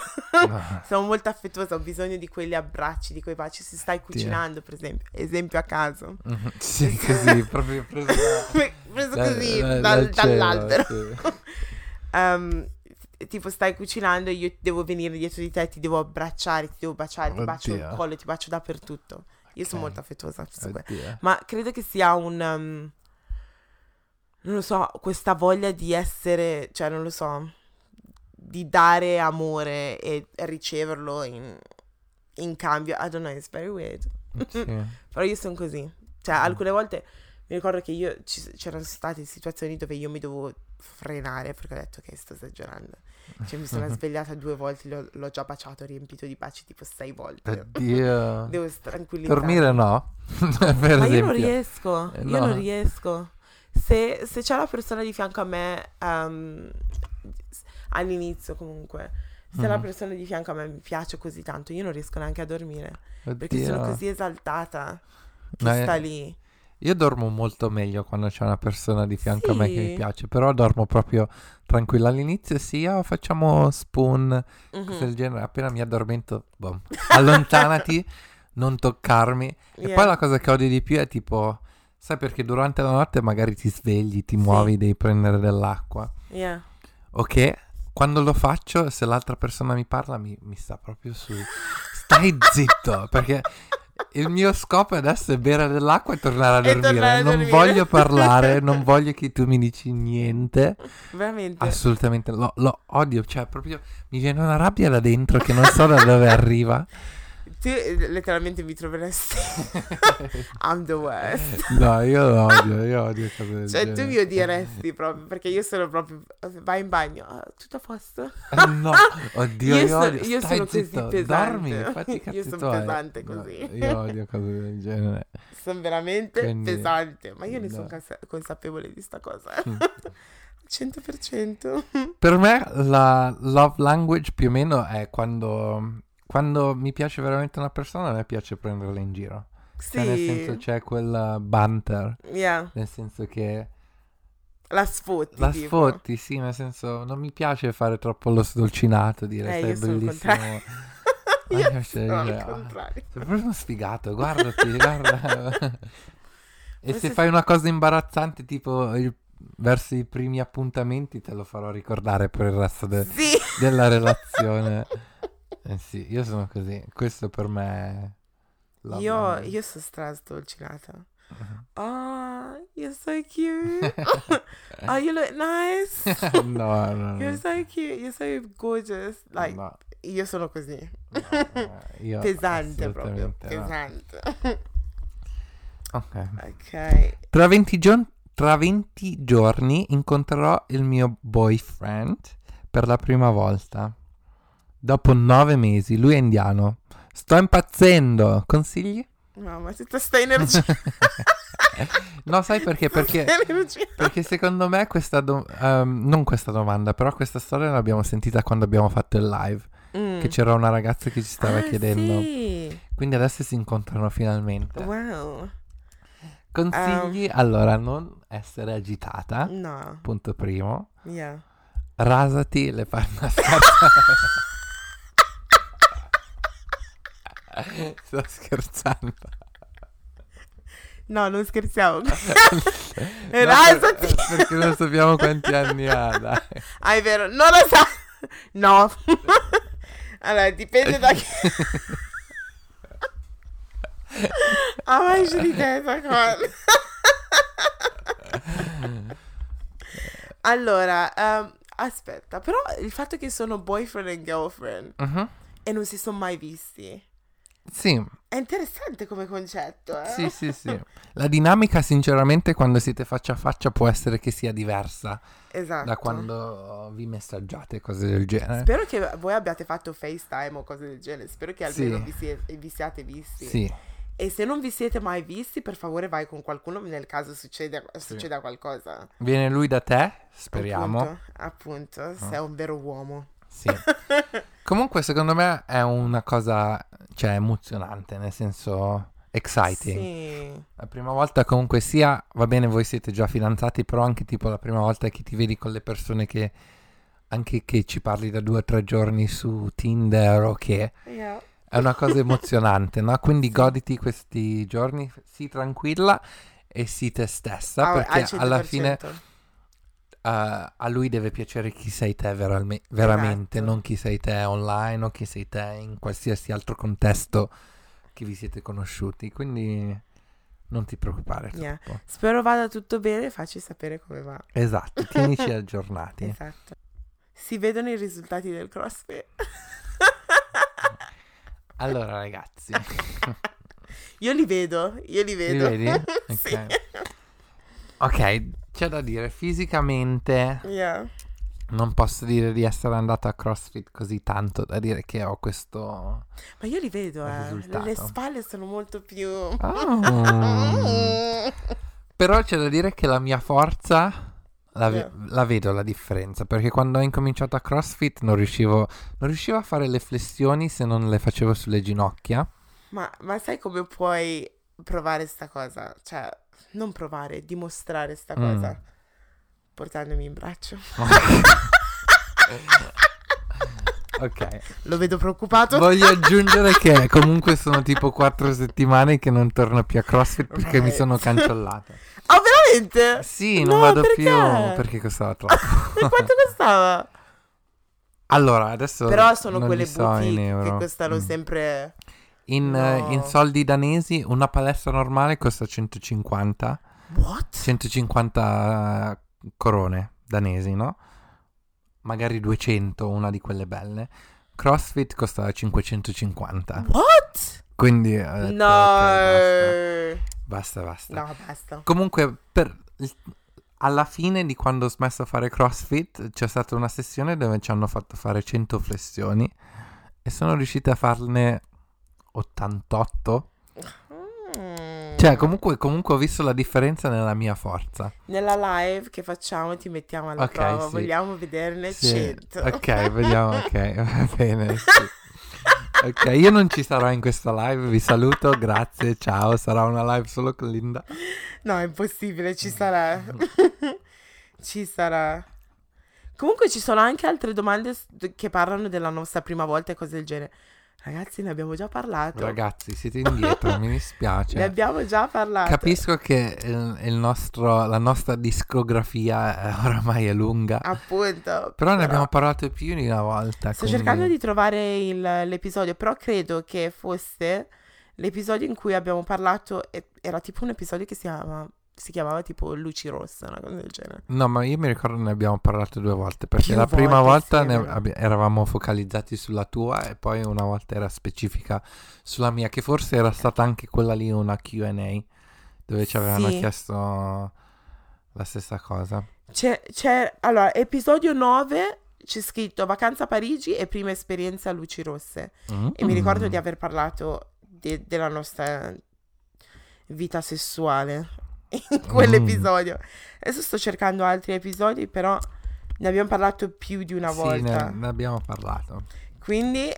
No. sono molto affettuosa, ho bisogno di quegli abbracci, di quei baci. Se stai cucinando, per esempio, esempio a caso. Mhm. Sì, così, proprio preso da- Preso da- così da- dal- dal cielo, dall'albero. sì. Ehm, tipo stai cucinando e io devo venire dietro di te, ti devo abbracciare, ti devo baciare, ti bacio il Oddio. collo, ti bacio dappertutto. Io sono Ok. molto affettuosa su questo. Oddio. Ma credo che sia un... um, non lo so, questa voglia di essere, cioè non lo so, di dare amore e riceverlo in, in cambio. I don't know, it's very weird. Sì. Però io sono così. Cioè, alcune volte mi ricordo che io ci- c'erano state situazioni dove io mi dovevo frenare perché ho detto che sto esagerando. Cioè, mi sono svegliata due volte, l'ho, l'ho già baciato, riempito di baci tipo sei volte. Oddio. Devo tranquillizzare. Dormire no, Ma io non riesco, Eh, io no. non riesco. Se, se c'è la persona di fianco a me, ehm, all'inizio comunque, se la Mhm. persona di fianco a me mi piace così tanto, io non riesco neanche a dormire. Perché sono Oddio. così esaltata che No, sta lì. Io dormo molto meglio quando c'è una persona di fianco a me che mi Sì. piace, però dormo proprio tranquilla. All'inizio sì, oh, facciamo spoon, cose Mhm. del genere. Appena mi addormento, boh, allontanati, non toccarmi. E Yeah. poi la cosa che odio di più è tipo, sai perché durante la notte magari ti svegli, ti Sì. muovi, devi prendere dell'acqua. Yeah. Ok? Quando lo faccio, se l'altra persona mi parla, mi, mi sta proprio su. Stai zitto, perché il mio scopo adesso è bere dell'acqua e tornare a dormire. tornare a non dormire. voglio parlare, non voglio che tu mi dici niente. Veramente. Assolutamente, lo, lo odio, cioè proprio mi viene una rabbia da dentro che non so da dove arriva. tu eh, letteralmente mi troveresti. I'm the worst. No, io lo odio, io odio cose del Cioè, tu mi odieresti proprio perché io sono proprio. Vai in bagno, ah, tutto a posto. Eh, No, oddio, Io io, so- odio. io Stai sono così zitto, pesante. dormi, fatti Io sono pesante No, così. io odio cose del genere. Sono veramente Quindi, pesante. Ma io ne sono no. consa- consapevole di sta cosa. Mm. 100%. Per me la love language più o meno è quando, quando mi piace veramente una persona, a me piace prenderla in giro. Sì. Cioè, nel senso c'è quel banter, Yeah. nel senso che La sfotti. la tipo. sfotti, sì, nel senso non mi piace fare troppo lo sdolcinato, dire Eh, sei bellissimo. io sono cioè, al ah, contrario. Sei proprio uno sfigato, guardati, guarda. e Forse se fai una cosa imbarazzante, tipo il- verso i primi appuntamenti, te lo farò ricordare per il resto de- Sì. della relazione. Eh sì, io sono così. Questo per me è Io, io sono strasdolcinata. Mhm. Oh, you're so cute. oh, you look nice. no, no, You're no. so cute. You're so gorgeous. Like, no, io sono così. no, io pesante proprio. Pesante. Ok. ok. Tra 20, gio- tra 20 giorni incontrerò il mio boyfriend per la prima volta. Dopo nove mesi, lui è indiano. Sto impazzendo. Consigli? No, ma tutta sta energia. no, sai perché? Perché, perché secondo me questa do- ehm, non questa domanda, però questa storia l'abbiamo sentita quando abbiamo fatto il live. Mm. Che c'era una ragazza che ci stava Ah, chiedendo. Sì. Quindi adesso si incontrano finalmente. Wow. Consigli? allora, non essere agitata. No. Punto primo. Yeah. Rasati le fai una Sto scherzando. No, non scherziamo. No, Rasati. per- perché non sappiamo quanti anni ha, dai. Ah, è vero, non lo sa. No. allora, dipende da chi. Ah, ma esce di testa qua. allora, ehm, aspetta, però il fatto che sono boyfriend e girlfriend Mhm. e non si sono mai visti Sì, è interessante come concetto, eh? sì, sì, sì. La dinamica, sinceramente, quando siete faccia a faccia può essere che sia diversa Esatto. da quando vi messaggiate, cose del genere. Spero che voi abbiate fatto FaceTime o cose del genere. Spero che almeno Sì. vi, sie- vi siate visti. Sì, E se non vi siete mai visti, per favore vai con qualcuno nel caso succeda, succeda qualcosa. viene lui da te? Speriamo. Appunto, appunto, sei un vero uomo. Sì. Comunque, secondo me è una cosa, cioè, emozionante, nel senso exciting. Sì. La prima volta comunque sia, va bene, voi siete già fidanzati, però anche tipo la prima volta che ti vedi con le persone che anche che ci parli da due o tre giorni su Tinder o che Yeah. è una cosa emozionante, no? Quindi goditi questi giorni, sii tranquilla e sii te stessa, Ah, perché al alla 100%. fine uh, a lui deve piacere chi sei te veralme- veramente, Esatto. non chi sei te online o chi sei te in qualsiasi altro contesto che vi siete conosciuti. Quindi non ti preoccupare Yeah. Spero vada tutto bene, facci sapere come va. Esatto, tienici aggiornati. Esatto. Si vedono i risultati del CrossFit. Allora ragazzi, Io li vedo, io li li vedo. vedi? Sì. Ok. C'è da dire, fisicamente Yeah. non posso dire di essere andata a CrossFit così tanto da dire che ho questo... Ma io li vedo, eh. Le, risultato. le spalle sono molto più... Ah. Però c'è da dire che la mia forza la, ve- Yeah. la vedo la differenza, perché quando ho incominciato a CrossFit non riuscivo, non riuscivo a fare le flessioni se non le facevo sulle ginocchia. Ma, ma sai come puoi provare sta cosa? Cioè, non provare, dimostrare sta Mm. cosa. Portandomi in braccio. ok. Lo vedo preoccupato. Voglio aggiungere che comunque sono tipo quattro settimane che non torno più a CrossFit perché mi Right. sono cancellata. Ah, veramente? Sì, non No, vado perché? più perché costava troppo. Quanto costava? Allora, adesso Però sono quelle so boutique che costano Mm. sempre... In, eh, No. in soldi danesi una palestra normale costa 150, What? 150 corone danesi, no? Magari 200, una di quelle belle. CrossFit costa 550. What? Quindi detto, No. ok, basta, basta, basta. No, basta. Comunque, per alla fine di quando ho smesso a fare CrossFit, c'è stata una sessione dove ci hanno fatto fare 100 flessioni e sono riuscita a farne 88. Mm. Cioè, comunque, comunque ho visto la differenza nella mia forza. Nella live che facciamo ti mettiamo alla Ok, prova. sì. Vogliamo vederne Sì. 100. Ok, vediamo. Ok, va bene. sì. Ok, io non ci sarò in questa live. Vi saluto, grazie, ciao. Sarà una live solo con Linda. No, è impossibile, ci sarà. ci sarà. Comunque ci sono anche altre domande che parlano della nostra prima volta e cose del genere. Ragazzi, ne abbiamo già parlato. Ragazzi, siete indietro, mi dispiace. Ne abbiamo già parlato. Capisco che nostro, la nostra discografia eh, oramai è lunga. Appunto. Però ne abbiamo parlato più di una volta. Sto quindi- cercando di trovare il- l'episodio, però credo che fosse l'episodio in cui abbiamo parlato. Era tipo un episodio che si chiama- si chiamava tipo Luci Rosse, una cosa del genere. No, ma io mi ricordo ne abbiamo parlato due volte. Perché Più la prima volta abbi- eravamo focalizzati sulla tua e poi una volta era specifica sulla mia, che forse era stata anche quella lì una QA dove ci avevano Sì. chiesto la stessa cosa. C'è, c'è- allora, episodio 9 c'è scritto Vacanza a Parigi e prima esperienza a Luci Rosse. E mi ricordo Mm. di aver parlato de- della nostra vita sessuale in quell'episodio. Adesso sto cercando altri episodi, però ne abbiamo parlato più di una Sì, volta. ne, ne abbiamo parlato. Quindi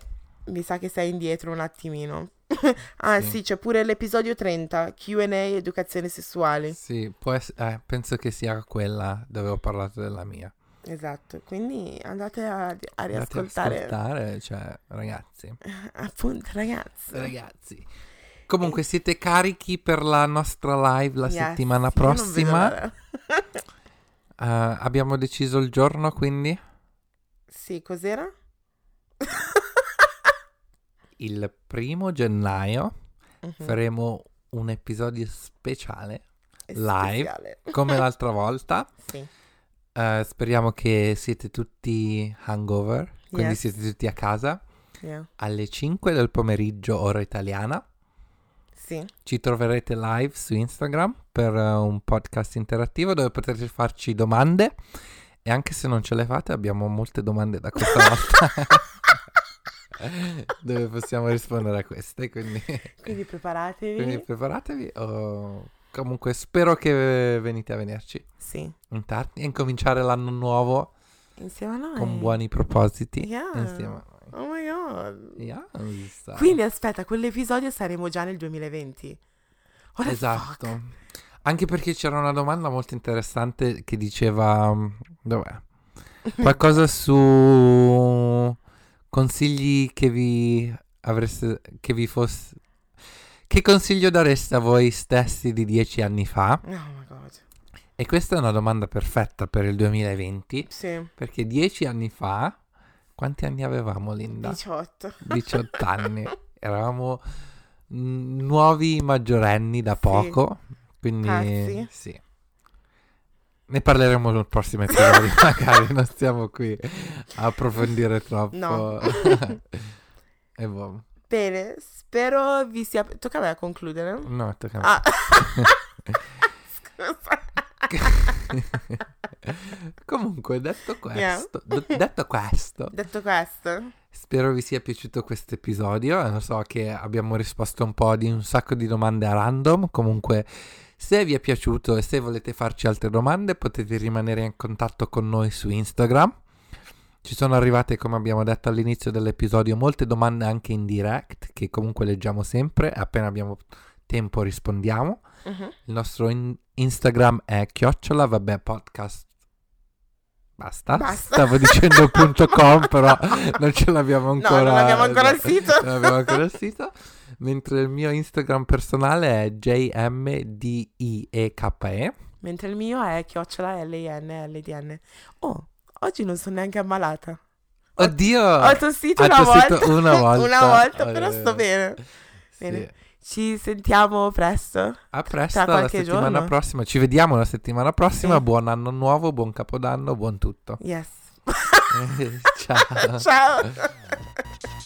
mi sa che sei indietro un attimino. ah Sì. sì, c'è pure l'episodio 30, Q&A educazione sessuale. Sì, ess- eh, penso che sia quella dove ho parlato della mia. Esatto, quindi andate a, a Andate a riascoltare. ascoltare, cioè, ragazzi. Appunto, ragazzi. Ragazzi. Comunque siete carichi per la nostra live la Yes, settimana prossima? Eh, abbiamo deciso il giorno, quindi sì, cos'era? il primo gennaio Mhm. faremo un episodio speciale, live. speciale. come l'altra volta. Sì. Eh, speriamo che siete tutti hangover, quindi Yes. siete tutti a casa Yeah. alle 5 del pomeriggio ora italiana. Sì. Ci troverete live su Instagram per eh, un podcast interattivo dove potrete farci domande e anche se non ce le fate abbiamo molte domande da questa volta dove possiamo rispondere a queste, quindi, Quindi preparatevi. quindi preparatevi o comunque spero che venite a venirci Sì. in tardi e incominciare l'anno nuovo Insieme a noi. con buoni propositi Yeah. insieme a noi. Oh my god. Yes. Quindi aspetta, quell'episodio saremo già nel 2020. What Esatto. Anche perché c'era una domanda molto interessante che diceva... mm, Dov'è? Qualcosa su consigli che vi avreste... che vi fosse... Che consiglio dareste a voi stessi di dieci anni fa? Oh my god. E questa è una domanda perfetta per il 2020, Sì, perché dieci anni fa... Quanti anni avevamo, Linda? 18. 18 anni. Eravamo nuovi maggiorenni da poco, quindi Pazzi. sì. Ne parleremo nel prossimo episodio, magari non stiamo qui a approfondire troppo. No. e boh. Bene, spero vi sia... Tocca a me a concludere. No, tocca a me. Ah. Scusa. Comunque, detto Yeah. questo, d- detto questo, Detto questo, spero vi sia piaciuto questo episodio. Eh, Lo so che abbiamo risposto un po' di un sacco di domande a random. Comunque, se vi è piaciuto e se volete farci altre domande, potete rimanere in contatto con noi su Instagram. Ci sono arrivate, come abbiamo detto all'inizio dell'episodio, molte domande anche in direct, che comunque leggiamo sempre. Appena abbiamo tempo rispondiamo. Mhm. Il nostro in- Instagram è chiocciola, vabbè, podcast. Basta. Basta. Stavo dicendo punto .com, però non ce l'abbiamo ancora. non abbiamo ancora il sito. Non abbiamo ancora il sito. Mentre il mio Instagram personale è jmdieke. mentre il mio è chiocciola L-I-N-L-D-N. Oh, oggi non sono neanche ammalata. Oddio! Ho tossito una tossito volta. una volta. una volta, Eh, però sto bene. Sì. Bene. Ci sentiamo presto. A presto, la settimana giorno. prossima. Ci vediamo la settimana prossima. Sì. Buon anno nuovo, buon capodanno, buon tutto. Yes. Ciao. Ciao.